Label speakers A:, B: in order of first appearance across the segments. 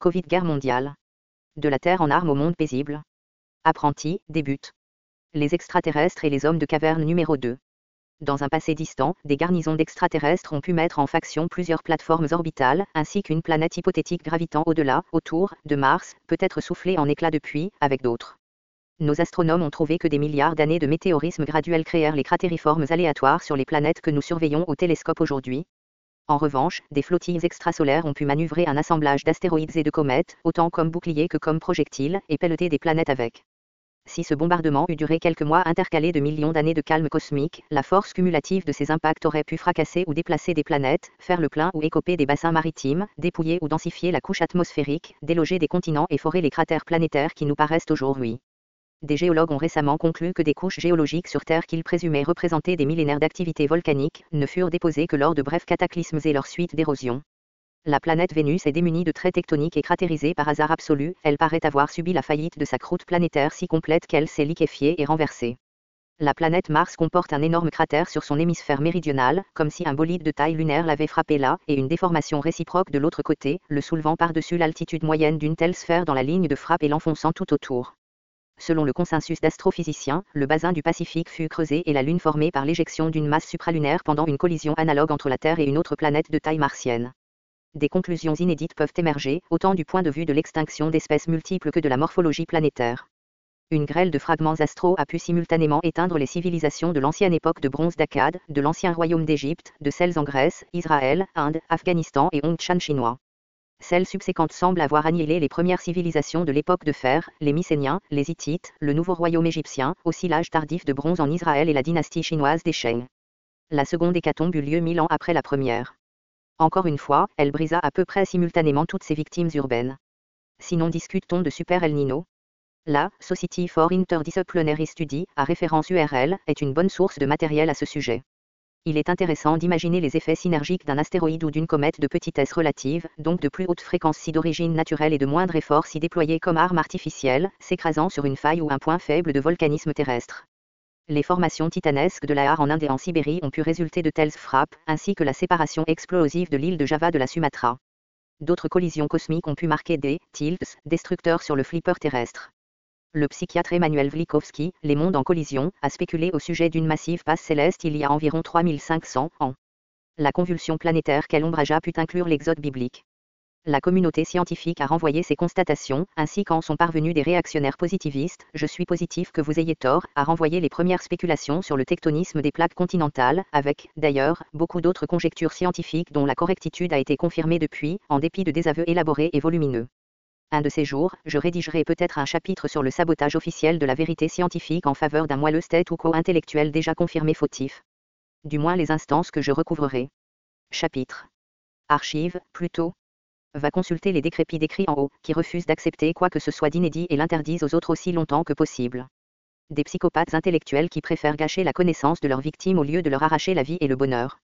A: Covid guerre mondiale. De la Terre en armes au monde paisible. Apprenti, débute. Les extraterrestres et les hommes de caverne numéro 2. Dans un passé distant, des garnisons d'extraterrestres ont pu mettre en faction plusieurs plateformes orbitales, ainsi qu'une planète hypothétique gravitant au-delà, autour, de Mars, peut-être soufflée en éclats depuis, avec d'autres. Nos astronomes ont trouvé que des milliards d'années de météorisme graduel créèrent les cratériformes aléatoires sur les planètes que nous surveillons au télescope aujourd'hui. En revanche, des flottilles extrasolaires ont pu manœuvrer un assemblage d'astéroïdes et de comètes, autant comme boucliers que comme projectiles, et pelleter des planètes avec. Si ce bombardement eût duré quelques mois intercalés de millions d'années de calme cosmique, la force cumulative de ces impacts aurait pu fracasser ou déplacer des planètes, faire le plein ou écoper des bassins maritimes, dépouiller ou densifier la couche atmosphérique, déloger des continents et forer les cratères planétaires qui nous paraissent aujourd'hui. Des géologues ont récemment conclu que des couches géologiques sur Terre qu'ils présumaient représenter des millénaires d'activité volcanique ne furent déposées que lors de brefs cataclysmes et leur suite d'érosion. La planète Vénus est démunie de traits tectoniques et cratérisée par hasard absolu, elle paraît avoir subi la faillite de sa croûte planétaire si complète qu'elle s'est liquéfiée et renversée. La planète Mars comporte un énorme cratère sur son hémisphère méridional, comme si un bolide de taille lunaire l'avait frappé là, et une déformation réciproque de l'autre côté, le soulevant par-dessus l'altitude moyenne d'une telle sphère dans la ligne de frappe et l'enfonçant tout autour. Selon le consensus d'astrophysiciens, le bassin du Pacifique fut creusé et la Lune formée par l'éjection d'une masse supralunaire pendant une collision analogue entre la Terre et une autre planète de taille martienne. Des conclusions inédites peuvent émerger, autant du point de vue de l'extinction d'espèces multiples que de la morphologie planétaire. Une grêle de fragments astro a pu simultanément éteindre les civilisations de l'ancienne époque de bronze d'Akkad, de l'ancien royaume d'Égypte, de celles en Grèce, Israël, Inde, Afghanistan et Hongshan chinois. Celles subséquentes semblent avoir annihilé les premières civilisations de l'époque de fer, les Mycéniens, les Hittites, le nouveau royaume égyptien, aussi l'âge tardif de bronze en Israël et la dynastie chinoise des Sheng. La seconde hécatombe eut lieu mille ans après la première. Encore une fois, elle brisa à peu près simultanément toutes ses victimes urbaines. Sinon discute-t-on de Super El Nino? La Society for Interdisciplinary Study, à référence URL, est une bonne source de matériel à ce sujet. Il est intéressant d'imaginer les effets synergiques d'un astéroïde ou d'une comète de petitesse relative, donc de plus haute fréquence si d'origine naturelle et de moindre effort si déployé comme arme artificielle, s'écrasant sur une faille ou un point faible de volcanisme terrestre. Les formations titanesques de la en Inde et en Sibérie ont pu résulter de telles frappes, ainsi que la séparation explosive de l'île de Java de la Sumatra. D'autres collisions cosmiques ont pu marquer des tilts destructeurs sur le flipper terrestre. Le psychiatre Emmanuel Vlikovsky, Les mondes en collision, a spéculé au sujet d'une massive passe céleste il y a environ 3500 ans. La convulsion planétaire qu'elle ombragea put inclure l'exode biblique. La communauté scientifique a renvoyé ces constatations, ainsi qu'en sont parvenus des réactionnaires positivistes, je suis positif que vous ayez tort, à renvoyer les premières spéculations sur le tectonisme des plaques continentales, avec, d'ailleurs, beaucoup d'autres conjectures scientifiques dont la correctitude a été confirmée depuis, en dépit de désaveux élaborés et volumineux. Un de ces jours, je rédigerai peut-être un chapitre sur le sabotage officiel de la vérité scientifique en faveur d'un moelleux state ou co-intellectuel déjà confirmé fautif. Du moins les instances que je recouvrerai. Chapitre. Archive, plutôt. Va consulter les décrépits décrits en haut, qui refusent d'accepter quoi que ce soit d'inédit et l'interdisent aux autres aussi longtemps que possible. Des psychopathes intellectuels qui préfèrent gâcher la connaissance de leurs victimes au lieu de leur arracher la vie et le bonheur.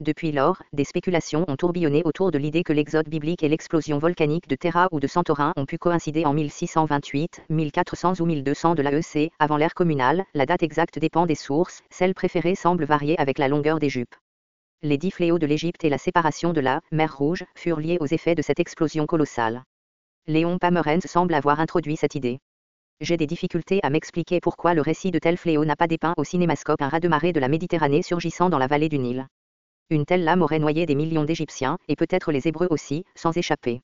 A: Depuis lors, des spéculations ont tourbillonné autour de l'idée que l'exode biblique et l'explosion volcanique de Terra ou de Santorin ont pu coïncider en 1628, 1400 ou 1200 de l'AEC, avant l'ère communale, la date exacte dépend des sources, celle préférée semble varier avec la longueur des jupes. Les dix fléaux de l'Égypte et la séparation de la mer Rouge furent liés aux effets de cette explosion colossale. Léon Pamerens semble avoir introduit cette idée. J'ai des difficultés à m'expliquer pourquoi le récit de tel fléau n'a pas dépeint au cinémascope un raz de marée de la Méditerranée surgissant dans la vallée du Nil. Une telle lame aurait noyé des millions d'Égyptiens, et peut-être les Hébreux aussi, sans échapper.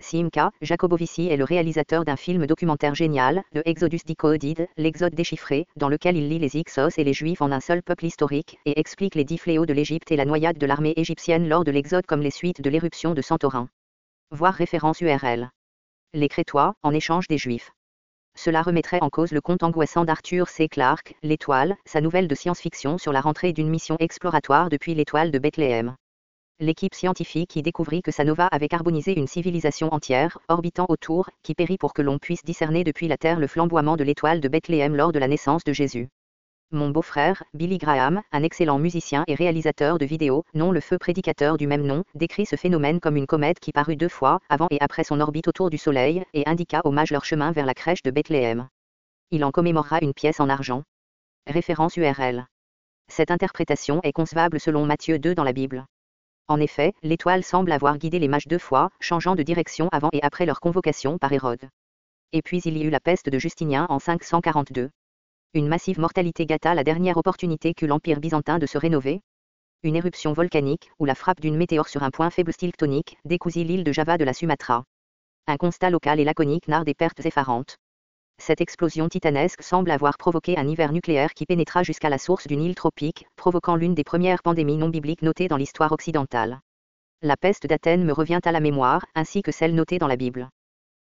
A: Simca, Jacobovici est le réalisateur d'un film documentaire génial, le Exodus Decoded, l'exode déchiffré, dans lequel il lit les Ixos et les Juifs en un seul peuple historique, et explique les dix fléaux de l'Égypte et la noyade de l'armée égyptienne lors de l'exode comme les suites de l'éruption de Santorin. Voir référence URL. Les Crétois, en échange des Juifs. Cela remettrait en cause le conte angoissant d'Arthur C. Clarke, L'étoile, sa nouvelle de science-fiction sur la rentrée d'une mission exploratoire depuis l'étoile de Bethléem. L'équipe scientifique y découvrit que sa nova avait carbonisé une civilisation entière, orbitant autour, qui périt pour que l'on puisse discerner depuis la Terre le flamboiement de l'étoile de Bethléem lors de la naissance de Jésus. Mon beau-frère, Billy Graham, un excellent musicien et réalisateur de vidéos, non le feu prédicateur du même nom, décrit ce phénomène comme une comète qui parut deux fois, avant et après son orbite autour du Soleil, et indiqua hommage leur chemin vers la crèche de Bethléem. Il en commémorera une pièce en argent. Référence URL. Cette interprétation est concevable selon Matthieu 2 dans la Bible. En effet, l'étoile semble avoir guidé les mages deux fois, changeant de direction avant et après leur convocation par Hérode. Et puis il y eut la peste de Justinien en 542. Une massive mortalité gâta la dernière opportunité qu'eut l'Empire byzantin de se rénover. Une éruption volcanique, ou la frappe d'une météore sur un point faible style tonique, décousit l'île de Java de la Sumatra. Un constat local et laconique narre des pertes effarantes. Cette explosion titanesque semble avoir provoqué un hiver nucléaire qui pénétra jusqu'à la source d'une île tropique, provoquant l'une des premières pandémies non bibliques notées dans l'histoire occidentale. La peste d'Athènes me revient à la mémoire, ainsi que celle notée dans la Bible.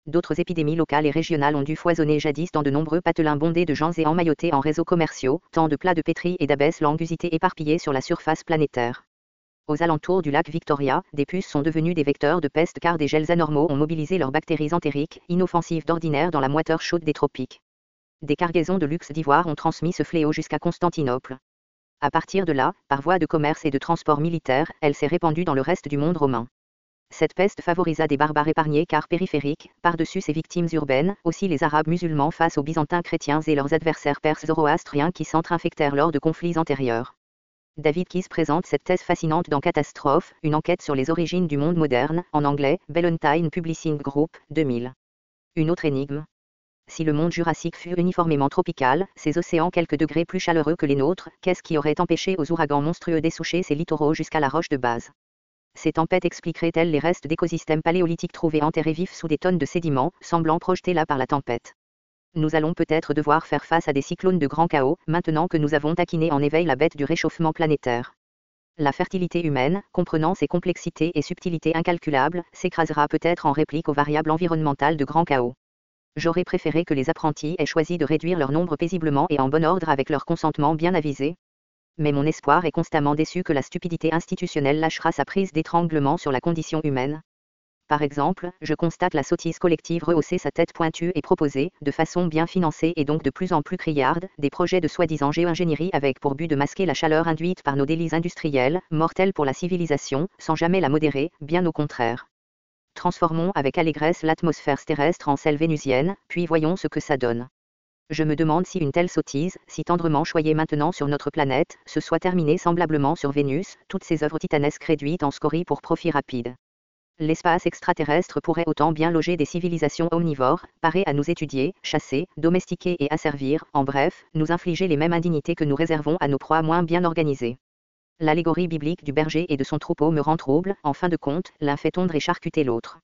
A: D'autres épidémies locales et régionales ont dû foisonner jadis dans de nombreux patelins bondés de gens et emmaillotés en réseaux commerciaux, tant de plats de pétri et d'abbesses langusités éparpillés sur la surface planétaire. Aux alentours du lac Victoria, des puces sont devenues des vecteurs de peste car des gels anormaux ont mobilisé leurs bactéries entériques, inoffensives d'ordinaire dans la moiteur chaude des tropiques. Des cargaisons de luxe d'ivoire ont transmis ce fléau jusqu'à Constantinople. À partir de là, par voie de commerce et de transport militaire, elle s'est répandue dans le reste du monde romain. Cette peste favorisa des barbares épargnés car périphériques, par-dessus ces victimes urbaines, aussi les Arabes musulmans face aux Byzantins chrétiens et leurs adversaires perses zoroastriens qui s'entre-infectèrent lors de conflits antérieurs. David Keyes présente cette thèse fascinante dans Catastrophe, une enquête sur les origines du monde moderne, en anglais, Ballantine Publishing Group, 2000. Une autre énigme. Si le monde jurassique fut uniformément tropical, ces océans quelques degrés plus chaleureux que les nôtres, qu'est-ce qui aurait empêché aux ouragans monstrueux d'essoucher ces littoraux jusqu'à la roche de base? Ces tempêtes expliqueraient-elles les restes d'écosystèmes paléolithiques trouvés enterrés vifs sous des tonnes de sédiments, semblant projetés là par la tempête nous allons peut-être devoir faire face à des cyclones de grand chaos, maintenant que nous avons taquiné en éveil la bête du réchauffement planétaire. La fertilité humaine, comprenant ses complexités et subtilités incalculables, s'écrasera peut-être en réplique aux variables environnementales de grand chaos. J'aurais préféré que les apprentis aient choisi de réduire leur nombre paisiblement et en bon ordre avec leur consentement bien avisé. Mais mon espoir est constamment déçu que la stupidité institutionnelle lâchera sa prise d'étranglement sur la condition humaine. Par exemple, je constate la sottise collective rehausser sa tête pointue et proposer, de façon bien financée et donc de plus en plus criarde, des projets de soi-disant géo-ingénierie avec pour but de masquer la chaleur induite par nos délices industriels, mortels pour la civilisation, sans jamais la modérer, bien au contraire. Transformons avec allégresse l'atmosphère terrestre en celle vénusienne, puis voyons ce que ça donne. Je me demande si une telle sottise, si tendrement choyée maintenant sur notre planète, se soit terminée semblablement sur Vénus, toutes ces œuvres titanesques réduites en scories pour profit rapide l'espace extraterrestre pourrait autant bien loger des civilisations omnivores, parées à nous étudier, chasser, domestiquer et asservir, en bref, nous infliger les mêmes indignités que nous réservons à nos proies moins bien organisées. L'allégorie biblique du berger et de son troupeau me rend trouble, en fin de compte, l'un fait tondre et charcuter l'autre.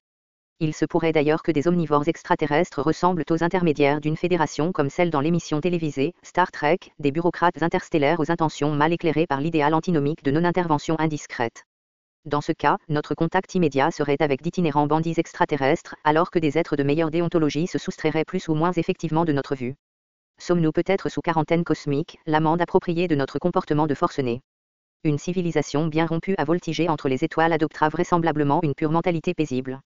A: Il se pourrait d'ailleurs que des omnivores extraterrestres ressemblent aux intermédiaires d'une fédération comme celle dans l'émission télévisée Star Trek, des bureaucrates interstellaires aux intentions mal éclairées par l'idéal antinomique de non-intervention indiscrète. Dans ce cas, notre contact immédiat serait avec d'itinérants bandits extraterrestres, alors que des êtres de meilleure déontologie se soustrairaient plus ou moins effectivement de notre vue. Sommes-nous peut-être sous quarantaine cosmique, l'amende appropriée de notre comportement de forcené? Une civilisation bien rompue à voltiger entre les étoiles adoptera vraisemblablement une pure mentalité paisible.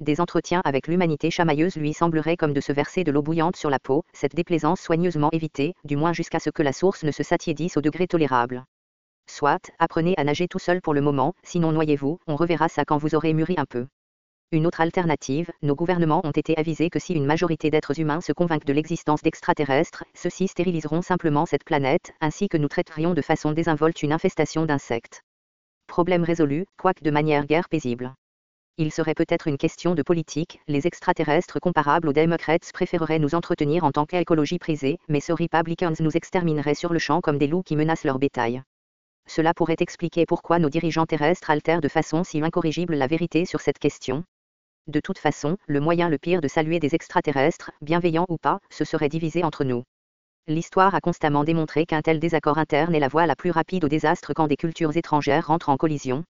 A: Des entretiens avec l'humanité chamailleuse lui sembleraient comme de se verser de l'eau bouillante sur la peau, cette déplaisance soigneusement évitée, du moins jusqu'à ce que la source ne se satiédisse au degré tolérable. Soit, apprenez à nager tout seul pour le moment, sinon noyez-vous, on reverra ça quand vous aurez mûri un peu. Une autre alternative, nos gouvernements ont été avisés que si une majorité d'êtres humains se convainquent de l'existence d'extraterrestres, ceux-ci stériliseront simplement cette planète, ainsi que nous traiterions de façon désinvolte une infestation d'insectes. Problème résolu, quoique de manière guère paisible. Il serait peut-être une question de politique, les extraterrestres comparables aux Democrats préféreraient nous entretenir en tant qu'écologie prisée, mais ce Republicans nous extermineraient sur le champ comme des loups qui menacent leur bétail. Cela pourrait expliquer pourquoi nos dirigeants terrestres altèrent de façon si incorrigible la vérité sur cette question. De toute façon, le moyen le pire de saluer des extraterrestres, bienveillants ou pas, ce serait diviser entre nous. L'histoire a constamment démontré qu'un tel désaccord interne est la voie la plus rapide au désastre quand des cultures étrangères rentrent en collision.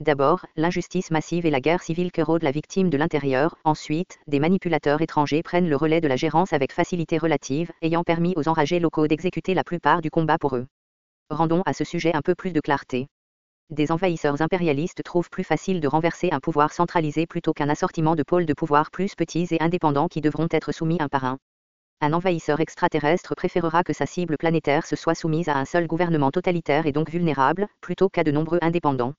A: D'abord, l'injustice massive et la guerre civile que rôde la victime de l'intérieur, ensuite, des manipulateurs étrangers prennent le relais de la gérance avec facilité relative, ayant permis aux enragés locaux d'exécuter la plupart du combat pour eux. Rendons à ce sujet un peu plus de clarté. Des envahisseurs impérialistes trouvent plus facile de renverser un pouvoir centralisé plutôt qu'un assortiment de pôles de pouvoir plus petits et indépendants qui devront être soumis un par un. Un envahisseur extraterrestre préférera que sa cible planétaire se soit soumise à un seul gouvernement totalitaire et donc vulnérable, plutôt qu'à de nombreux indépendants.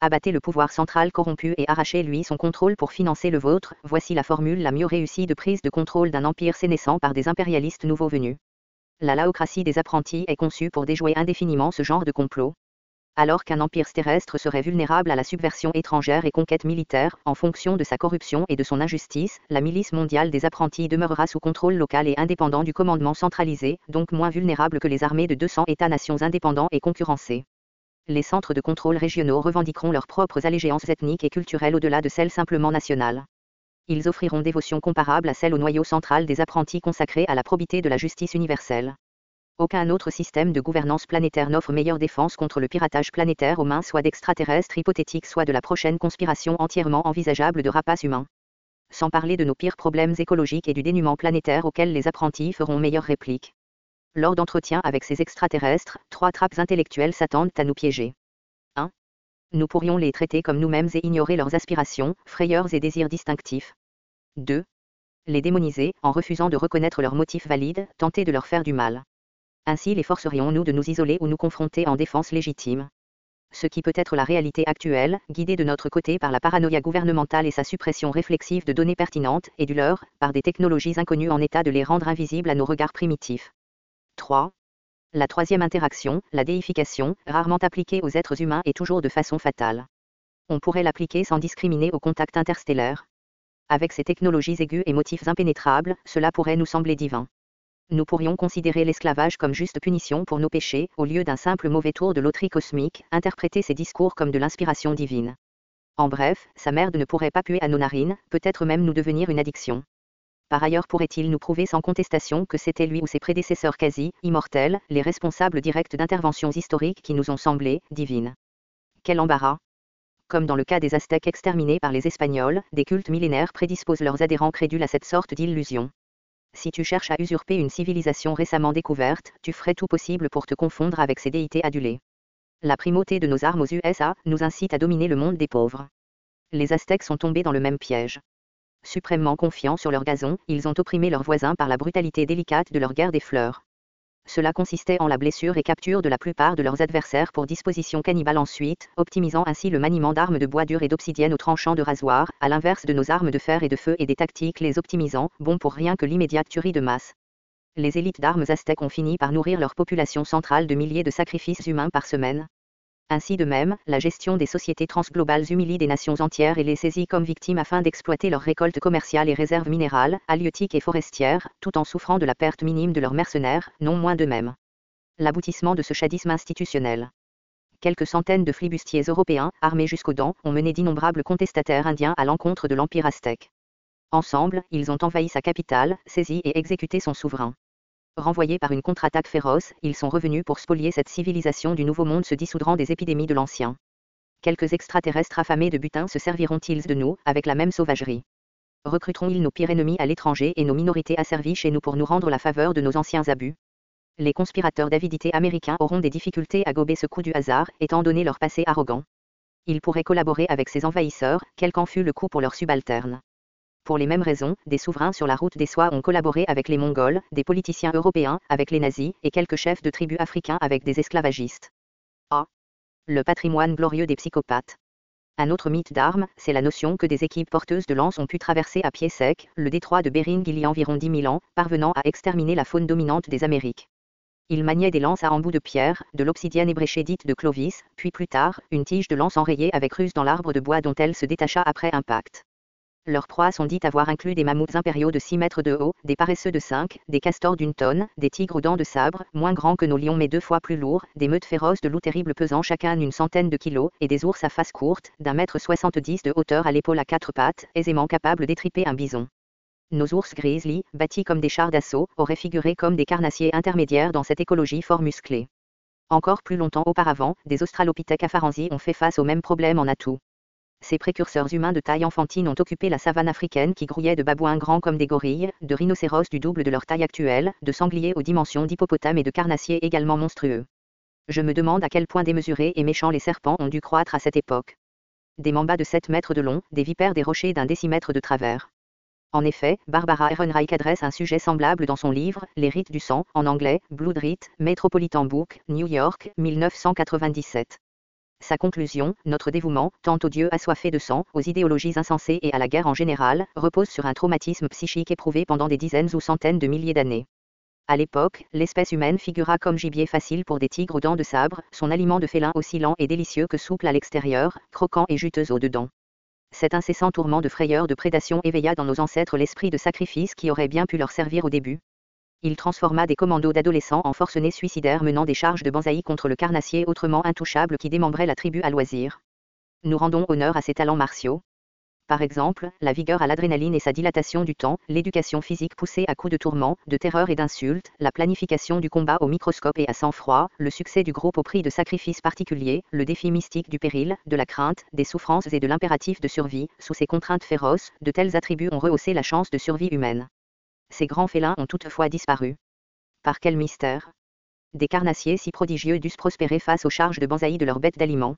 A: Abattez le pouvoir central corrompu et arrachez-lui son contrôle pour financer le vôtre, voici la formule la mieux réussie de prise de contrôle d'un empire sénescent par des impérialistes nouveaux venus. La laocratie des apprentis est conçue pour déjouer indéfiniment ce genre de complot. Alors qu'un empire terrestre serait vulnérable à la subversion étrangère et conquête militaire, en fonction de sa corruption et de son injustice, la milice mondiale des apprentis demeurera sous contrôle local et indépendant du commandement centralisé, donc moins vulnérable que les armées de 200 États-nations indépendants et concurrencés. Les centres de contrôle régionaux revendiqueront leurs propres allégeances ethniques et culturelles au-delà de celles simplement nationales. Ils offriront dévotion comparable à celle au noyau central des apprentis consacrés à la probité de la justice universelle. Aucun autre système de gouvernance planétaire n'offre meilleure défense contre le piratage planétaire aux mains soit d'extraterrestres hypothétiques soit de la prochaine conspiration entièrement envisageable de rapaces humains. Sans parler de nos pires problèmes écologiques et du dénuement planétaire auxquels les apprentis feront meilleure réplique. Lors d'entretiens avec ces extraterrestres, trois trappes intellectuelles s'attendent à nous piéger. 1. Nous pourrions les traiter comme nous-mêmes et ignorer leurs aspirations, frayeurs et désirs distinctifs. 2. Les démoniser, en refusant de reconnaître leurs motifs valides, tenter de leur faire du mal. Ainsi les forcerions-nous de nous isoler ou nous confronter en défense légitime. Ce qui peut être la réalité actuelle, guidée de notre côté par la paranoïa gouvernementale et sa suppression réflexive de données pertinentes, et du leur, par des technologies inconnues en état de les rendre invisibles à nos regards primitifs. 3. La troisième interaction, la déification, rarement appliquée aux êtres humains et toujours de façon fatale. On pourrait l'appliquer sans discriminer au contact interstellaire. Avec ces technologies aiguës et motifs impénétrables, cela pourrait nous sembler divin nous pourrions considérer l'esclavage comme juste punition pour nos péchés, au lieu d'un simple mauvais tour de loterie cosmique, interpréter ces discours comme de l'inspiration divine. En bref, sa merde ne pourrait pas puer à nos narines, peut-être même nous devenir une addiction. Par ailleurs pourrait-il nous prouver sans contestation que c'était lui ou ses prédécesseurs quasi, immortels, les responsables directs d'interventions historiques qui nous ont semblé, divines? Quel embarras Comme dans le cas des Aztèques exterminés par les Espagnols, des cultes millénaires prédisposent leurs adhérents crédules à cette sorte d'illusion. Si tu cherches à usurper une civilisation récemment découverte, tu ferais tout possible pour te confondre avec ces déités adulées. La primauté de nos armes aux USA nous incite à dominer le monde des pauvres. Les Aztèques sont tombés dans le même piège. Suprêmement confiants sur leur gazon, ils ont opprimé leurs voisins par la brutalité délicate de leur guerre des fleurs. Cela consistait en la blessure et capture de la plupart de leurs adversaires pour disposition cannibale ensuite, optimisant ainsi le maniement d'armes de bois dur et d'obsidienne au tranchant de rasoir, à l'inverse de nos armes de fer et de feu et des tactiques les optimisant, bon pour rien que l'immédiate tuerie de masse. Les élites d'armes aztèques ont fini par nourrir leur population centrale de milliers de sacrifices humains par semaine. Ainsi de même, la gestion des sociétés transglobales humilie des nations entières et les saisit comme victimes afin d'exploiter leurs récoltes commerciales et réserves minérales, halieutiques et forestières, tout en souffrant de la perte minime de leurs mercenaires, non moins d'eux-mêmes. L'aboutissement de ce chadisme institutionnel. Quelques centaines de flibustiers européens, armés jusqu'aux dents, ont mené d'innombrables contestataires indiens à l'encontre de l'Empire aztèque. Ensemble, ils ont envahi sa capitale, saisi et exécuté son souverain. Renvoyés par une contre-attaque féroce, ils sont revenus pour spolier cette civilisation du Nouveau Monde se dissoudrant des épidémies de l'Ancien. Quelques extraterrestres affamés de butin se serviront-ils de nous, avec la même sauvagerie? Recruteront-ils nos pires ennemis à l'étranger et nos minorités asservies chez nous pour nous rendre la faveur de nos anciens abus? Les conspirateurs d'avidité américains auront des difficultés à gober ce coup du hasard, étant donné leur passé arrogant. Ils pourraient collaborer avec ces envahisseurs, quel qu'en fût le coup pour leurs subalternes. Pour les mêmes raisons, des souverains sur la route des soies ont collaboré avec les Mongols, des politiciens européens avec les nazis, et quelques chefs de tribus africains avec des esclavagistes. A. Le patrimoine glorieux des psychopathes. Un autre mythe d'armes, c'est la notion que des équipes porteuses de lances ont pu traverser à pied sec le détroit de Bering il y a environ 10 000 ans, parvenant à exterminer la faune dominante des Amériques. Ils maniaient des lances à embout de pierre, de l'obsidienne ébréchée dite de Clovis, puis plus tard, une tige de lance enrayée avec ruse dans l'arbre de bois dont elle se détacha après impact. Leurs proies sont dites avoir inclus des mammouths impériaux de 6 mètres de haut, des paresseux de 5, des castors d'une tonne, des tigres aux dents de sabre, moins grands que nos lions mais deux fois plus lourds, des meutes féroces de loups terribles pesant chacun une centaine de kilos, et des ours à face courte, d'un mètre 70 de hauteur à l'épaule à quatre pattes, aisément capables d'étriper un bison. Nos ours grizzly, bâtis comme des chars d'assaut, auraient figuré comme des carnassiers intermédiaires dans cette écologie fort musclée. Encore plus longtemps auparavant, des australopithèques afarensis ont fait face au même problème en atout. Ces précurseurs humains de taille enfantine ont occupé la savane africaine qui grouillait de babouins grands comme des gorilles, de rhinocéros du double de leur taille actuelle, de sangliers aux dimensions d'hippopotames et de carnassiers également monstrueux. Je me demande à quel point démesurés et méchants les serpents ont dû croître à cette époque. Des mambas de 7 mètres de long, des vipères des rochers d'un décimètre de travers. En effet, Barbara Ehrenreich adresse un sujet semblable dans son livre, Les rites du sang, en anglais, Blood Rite, Metropolitan Book, New York, 1997. Sa conclusion, notre dévouement, tant aux dieux assoiffés de sang, aux idéologies insensées et à la guerre en général, repose sur un traumatisme psychique éprouvé pendant des dizaines ou centaines de milliers d'années. À l'époque, l'espèce humaine figura comme gibier facile pour des tigres aux dents de sabre, son aliment de félin aussi lent et délicieux que souple à l'extérieur, croquant et juteux au dedans. Cet incessant tourment de frayeur de prédation éveilla dans nos ancêtres l'esprit de sacrifice qui aurait bien pu leur servir au début. Il transforma des commandos d'adolescents en forcenés suicidaires menant des charges de banzaï contre le carnassier autrement intouchable qui démembrait la tribu à loisir. Nous rendons honneur à ces talents martiaux, par exemple, la vigueur à l'adrénaline et sa dilatation du temps, l'éducation physique poussée à coups de tourments, de terreur et d'insultes, la planification du combat au microscope et à sang-froid, le succès du groupe au prix de sacrifices particuliers, le défi mystique du péril, de la crainte, des souffrances et de l'impératif de survie, sous ces contraintes féroces, de tels attributs ont rehaussé la chance de survie humaine. Ces grands félins ont toutefois disparu. Par quel mystère? Des carnassiers si prodigieux dussent prospérer face aux charges de banzaï de leurs bêtes d'aliments.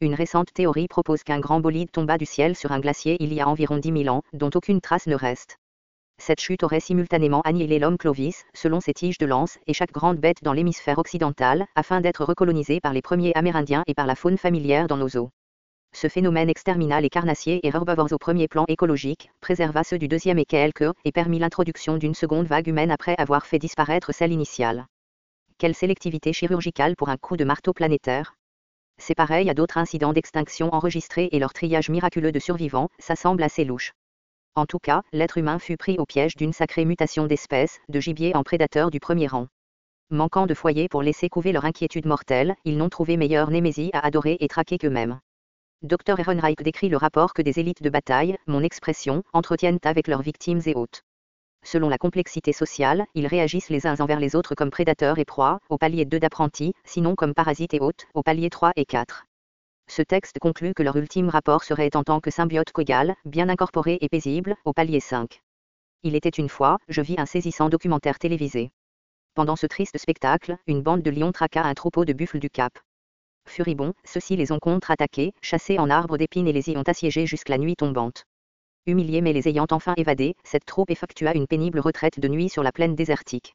A: Une récente théorie propose qu'un grand bolide tomba du ciel sur un glacier il y a environ 10 000 ans, dont aucune trace ne reste. Cette chute aurait simultanément annihilé l'homme Clovis, selon ses tiges de lance, et chaque grande bête dans l'hémisphère occidental, afin d'être recolonisée par les premiers Amérindiens et par la faune familière dans nos eaux. Ce phénomène extermina les carnassiers et herbivores au premier plan écologique, préserva ceux du deuxième et quelques, et permit l'introduction d'une seconde vague humaine après avoir fait disparaître celle initiale. Quelle sélectivité chirurgicale pour un coup de marteau planétaire c'est pareil à d'autres incidents d'extinction enregistrés et leur triage miraculeux de survivants, ça semble assez louche. En tout cas, l'être humain fut pris au piège d'une sacrée mutation d'espèces, de gibier en prédateur du premier rang. Manquant de foyers pour laisser couver leur inquiétude mortelle, ils n'ont trouvé meilleure némésie à adorer et traquer qu'eux-mêmes. Dr. Ehrenreich décrit le rapport que des élites de bataille, mon expression, entretiennent avec leurs victimes et hôtes. Selon la complexité sociale, ils réagissent les uns envers les autres comme prédateurs et proies, au palier 2 d'apprentis, sinon comme parasites et hôtes, au palier 3 et 4. Ce texte conclut que leur ultime rapport serait en tant que symbiote coégal, bien incorporé et paisible, au palier 5. Il était une fois, je vis un saisissant documentaire télévisé. Pendant ce triste spectacle, une bande de lions traqua un troupeau de buffles du Cap. Furibonds, ceux-ci les ont contre-attaqués, chassés en arbres d'épines et les y ont assiégés jusqu'à la nuit tombante. Humiliés mais les ayant enfin évadés, cette troupe effectua une pénible retraite de nuit sur la plaine désertique.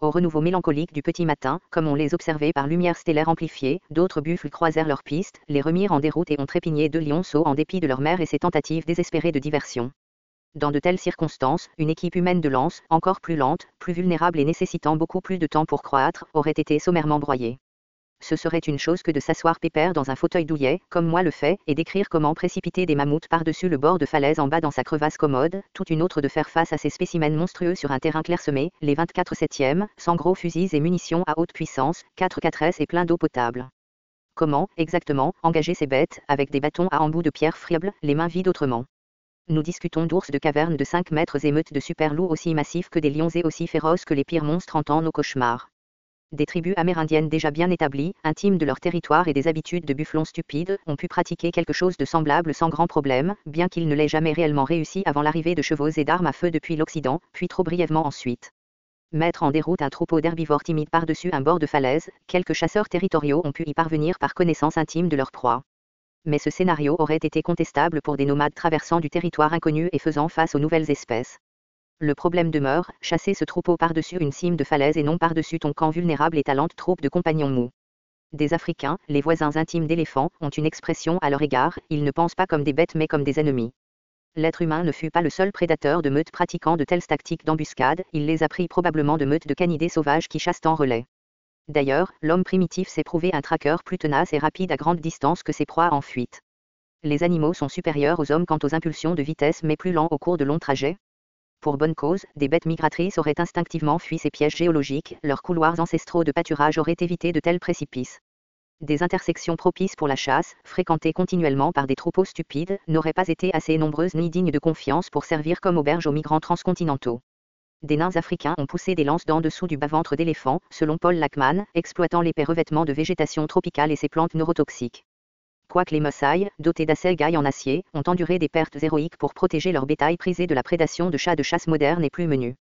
A: Au renouveau mélancolique du petit matin, comme on les observait par lumière stellaire amplifiée, d'autres buffles croisèrent leurs pistes, les remirent en déroute et ont trépigné deux lionceaux en dépit de leur mère et ses tentatives désespérées de diversion. Dans de telles circonstances, une équipe humaine de lance, encore plus lente, plus vulnérable et nécessitant beaucoup plus de temps pour croître, aurait été sommairement broyée ce serait une chose que de s'asseoir pépère dans un fauteuil douillet, comme moi le fais, et d'écrire comment précipiter des mammouths par-dessus le bord de falaise en bas dans sa crevasse commode, toute une autre de faire face à ces spécimens monstrueux sur un terrain clairsemé, les 24 septièmes, sans gros fusils et munitions à haute puissance, 4 4S et plein d'eau potable. Comment, exactement, engager ces bêtes, avec des bâtons à embout de pierre friable, les mains vides autrement? Nous discutons d'ours de caverne de 5 mètres et meutes de super loups aussi massifs que des lions et aussi féroces que les pires monstres en nos cauchemars des tribus amérindiennes déjà bien établies, intimes de leur territoire et des habitudes de bufflons stupides, ont pu pratiquer quelque chose de semblable sans grand problème, bien qu'ils ne l'aient jamais réellement réussi avant l'arrivée de chevaux et d'armes à feu depuis l'Occident, puis trop brièvement ensuite. Mettre en déroute un troupeau d'herbivores timides par-dessus un bord de falaise, quelques chasseurs territoriaux ont pu y parvenir par connaissance intime de leur proie. Mais ce scénario aurait été contestable pour des nomades traversant du territoire inconnu et faisant face aux nouvelles espèces. Le problème demeure, chasser ce troupeau par-dessus une cime de falaise et non par-dessus ton camp vulnérable et talente troupe de compagnons mous. Des Africains, les voisins intimes d'éléphants, ont une expression à leur égard, ils ne pensent pas comme des bêtes mais comme des ennemis. L'être humain ne fut pas le seul prédateur de meutes pratiquant de telles tactiques d'embuscade, il les a pris probablement de meutes de canidés sauvages qui chassent en relais. D'ailleurs, l'homme primitif s'est prouvé un traqueur plus tenace et rapide à grande distance que ses proies en fuite. Les animaux sont supérieurs aux hommes quant aux impulsions de vitesse mais plus lents au cours de longs trajets, pour bonne cause, des bêtes migratrices auraient instinctivement fui ces pièges géologiques, leurs couloirs ancestraux de pâturage auraient évité de tels précipices. Des intersections propices pour la chasse, fréquentées continuellement par des troupeaux stupides, n'auraient pas été assez nombreuses ni dignes de confiance pour servir comme auberge aux migrants transcontinentaux. Des nains africains ont poussé des lances d'en dessous du bas-ventre d'éléphants, selon Paul Lackman, exploitant l'épais revêtement de végétation tropicale et ses plantes neurotoxiques quoique les Mossai, dotés gailles en acier, ont enduré des pertes héroïques pour protéger leur bétail prisé de la prédation de chats de chasse modernes et plus menus.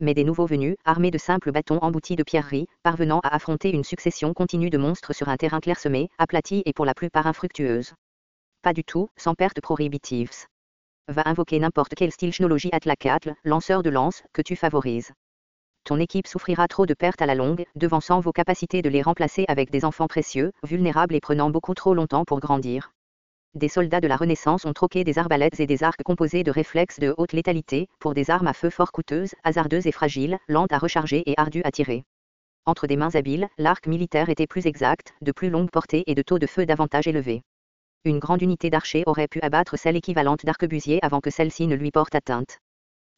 A: Mais des nouveaux venus, armés de simples bâtons emboutis de pierreries, parvenant à affronter une succession continue de monstres sur un terrain clairsemé, aplati et pour la plupart infructueuse. Pas du tout, sans perte prohibitives. Va invoquer n'importe quel style chnologie atlacatl, lanceur de lance, que tu favorises ton équipe souffrira trop de pertes à la longue, devançant vos capacités de les remplacer avec des enfants précieux, vulnérables et prenant beaucoup trop longtemps pour grandir. Des soldats de la Renaissance ont troqué des arbalètes et des arcs composés de réflexes de haute létalité pour des armes à feu fort coûteuses, hasardeuses et fragiles, lentes à recharger et ardues à tirer. Entre des mains habiles, l'arc militaire était plus exact, de plus longue portée et de taux de feu davantage élevé. Une grande unité d'archers aurait pu abattre celle équivalente d'arquebusier avant que celle-ci ne lui porte atteinte.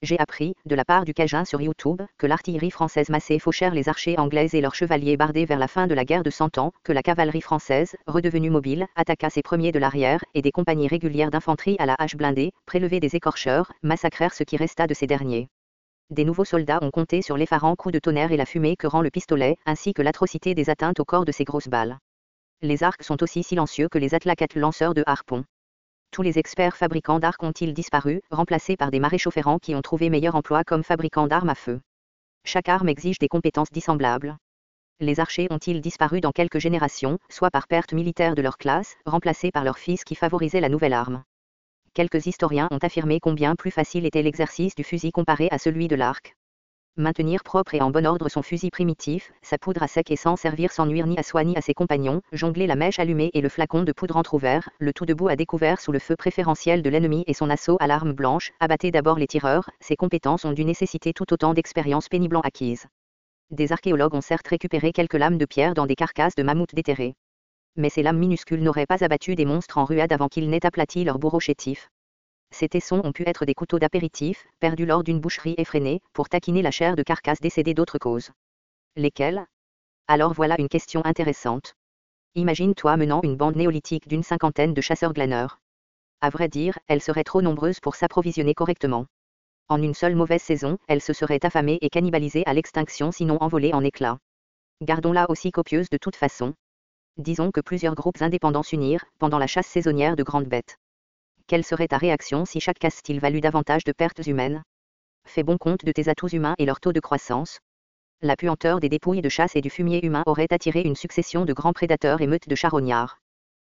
A: J'ai appris, de la part du Cajun sur YouTube, que l'artillerie française massée fauchèrent les archers anglais et leurs chevaliers bardés vers la fin de la guerre de Cent Ans, que la cavalerie française, redevenue mobile, attaqua ses premiers de l'arrière, et des compagnies régulières d'infanterie à la hache blindée, prélevées des écorcheurs, massacrèrent ce qui resta de ces derniers des nouveaux soldats ont compté sur l'effarant coup de tonnerre et la fumée que rend le pistolet, ainsi que l'atrocité des atteintes au corps de ces grosses balles. Les arcs sont aussi silencieux que les atlacates lanceurs de harpons. Tous les experts fabricants d'arcs ont-ils disparu, remplacés par des maréchaux ferrants qui ont trouvé meilleur emploi comme fabricants d'armes à feu? Chaque arme exige des compétences dissemblables. Les archers ont-ils disparu dans quelques générations, soit par perte militaire de leur classe, remplacés par leurs fils qui favorisaient la nouvelle arme? Quelques historiens ont affirmé combien plus facile était l'exercice du fusil comparé à celui de l'arc. Maintenir propre et en bon ordre son fusil primitif, sa poudre à sec et sans servir sans nuire ni à soi ni à ses compagnons, jongler la mèche allumée et le flacon de poudre entr'ouvert, le tout debout à découvert sous le feu préférentiel de l'ennemi et son assaut à l'arme blanche, abattait d'abord les tireurs, ces compétences ont dû nécessiter tout autant d'expériences péniblement acquises. Des archéologues ont certes récupéré quelques lames de pierre dans des carcasses de mammouths déterrés mais ces lames minuscules n'auraient pas abattu des monstres en ruade avant qu'ils n'aient aplati leur bourreau chétif. Ces tessons ont pu être des couteaux d'apéritif, perdus lors d'une boucherie effrénée, pour taquiner la chair de carcasse décédée d'autres causes. Lesquelles? Alors voilà une question intéressante. Imagine-toi menant une bande néolithique d'une cinquantaine de chasseurs glaneurs. À vrai dire, elles seraient trop nombreuses pour s'approvisionner correctement. En une seule mauvaise saison, elles se seraient affamées et cannibalisées à l'extinction sinon envolées en éclats. Gardons-la aussi copieuse de toute façon, disons que plusieurs groupes indépendants s'unirent, pendant la chasse saisonnière de grandes bêtes. Quelle serait ta réaction si chaque casse-t-il valut davantage de pertes humaines? Fais bon compte de tes atouts humains et leur taux de croissance. La puanteur des dépouilles de chasse et du fumier humain aurait attiré une succession de grands prédateurs et meutes de charognards.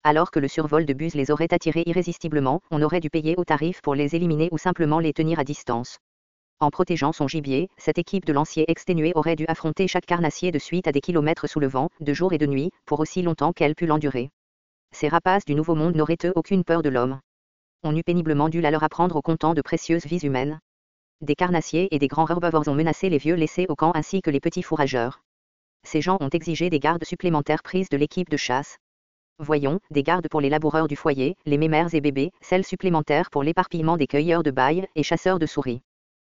A: Alors que le survol de bus les aurait attirés irrésistiblement, on aurait dû payer au tarif pour les éliminer ou simplement les tenir à distance. En protégeant son gibier, cette équipe de lanciers exténués aurait dû affronter chaque carnassier de suite à des kilomètres sous le vent, de jour et de nuit, pour aussi longtemps qu'elle put l'endurer. Ces rapaces du Nouveau Monde n'auraient eux aucune peur de l'homme. On eût péniblement dû la leur apprendre au comptant de précieuses vies humaines. Des carnassiers et des grands herbivores ont menacé les vieux laissés au camp ainsi que les petits fourrageurs. Ces gens ont exigé des gardes supplémentaires prises de l'équipe de chasse. Voyons, des gardes pour les laboureurs du foyer, les mémères et bébés, celles supplémentaires pour l'éparpillement des cueilleurs de bail et chasseurs de souris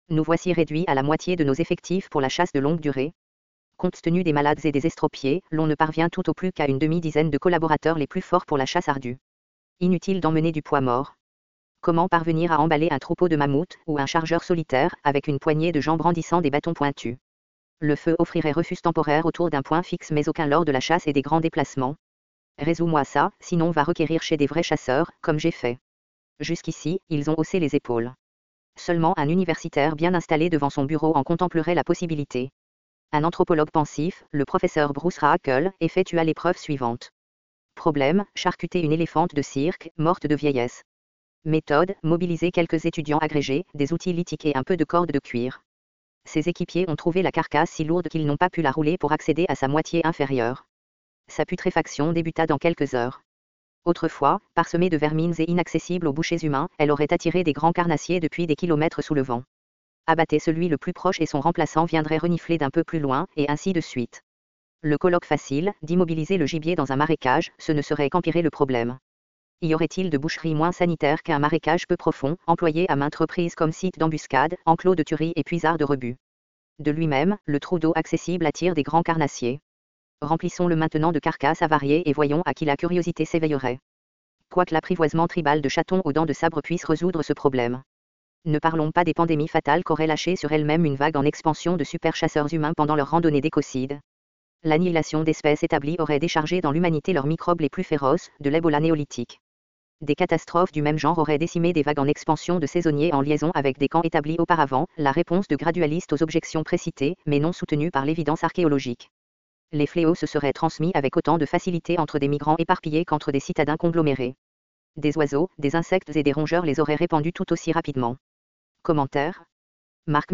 A: nous voici réduits à la moitié de nos effectifs pour la chasse de longue durée. Compte tenu des malades et des estropiés, l'on ne parvient tout au plus qu'à une demi-dizaine de collaborateurs les plus forts pour la chasse ardue. Inutile d'emmener du poids mort. Comment parvenir à emballer un troupeau de mammouths ou un chargeur solitaire avec une poignée de gens brandissant des bâtons pointus? Le feu offrirait refus temporaire autour d'un point fixe mais aucun lors de la chasse et des grands déplacements. Résous-moi ça, sinon va requérir chez des vrais chasseurs, comme j'ai fait. Jusqu'ici, ils ont haussé les épaules. Seulement un universitaire bien installé devant son bureau en contemplerait la possibilité. Un anthropologue pensif, le professeur Bruce Rackle, effectua l'épreuve suivante. Problème, charcuter une éléphante de cirque, morte de vieillesse. Méthode, mobiliser quelques étudiants agrégés, des outils lithiques et un peu de corde de cuir. Ses équipiers ont trouvé la carcasse si lourde qu'ils n'ont pas pu la rouler pour accéder à sa moitié inférieure. Sa putréfaction débuta dans quelques heures. Autrefois, parsemée de vermines et inaccessible aux bouchers humains, elle aurait attiré des grands carnassiers depuis des kilomètres sous le vent. Abattez celui le plus proche et son remplaçant viendrait renifler d'un peu plus loin, et ainsi de suite. Le colloque facile, d'immobiliser le gibier dans un marécage, ce ne serait qu'empirer le problème. Y aurait-il de boucherie moins sanitaire qu'un marécage peu profond, employé à maintes reprises comme site d'embuscade, enclos de tuerie et puisard de rebut De lui-même, le trou d'eau accessible attire des grands carnassiers. Remplissons-le maintenant de carcasses avariées et voyons à qui la curiosité s'éveillerait. Quoique l'apprivoisement tribal de chatons aux dents de sabre puisse résoudre ce problème. Ne parlons pas des pandémies fatales qu'aurait lâché sur elles-mêmes une vague en expansion de super chasseurs humains pendant leur randonnée d'écocides. L'annihilation d'espèces établies aurait déchargé dans l'humanité leurs microbes les plus féroces, de l'Ebola néolithique. Des catastrophes du même genre auraient décimé des vagues en expansion de saisonniers en liaison avec des camps établis auparavant, la réponse de gradualistes aux objections précitées, mais non soutenues par l'évidence archéologique les fléaux se seraient transmis avec autant de facilité entre des migrants éparpillés qu'entre des citadins conglomérés. Des oiseaux, des insectes et des rongeurs les auraient répandus tout aussi rapidement. Commentaire Marc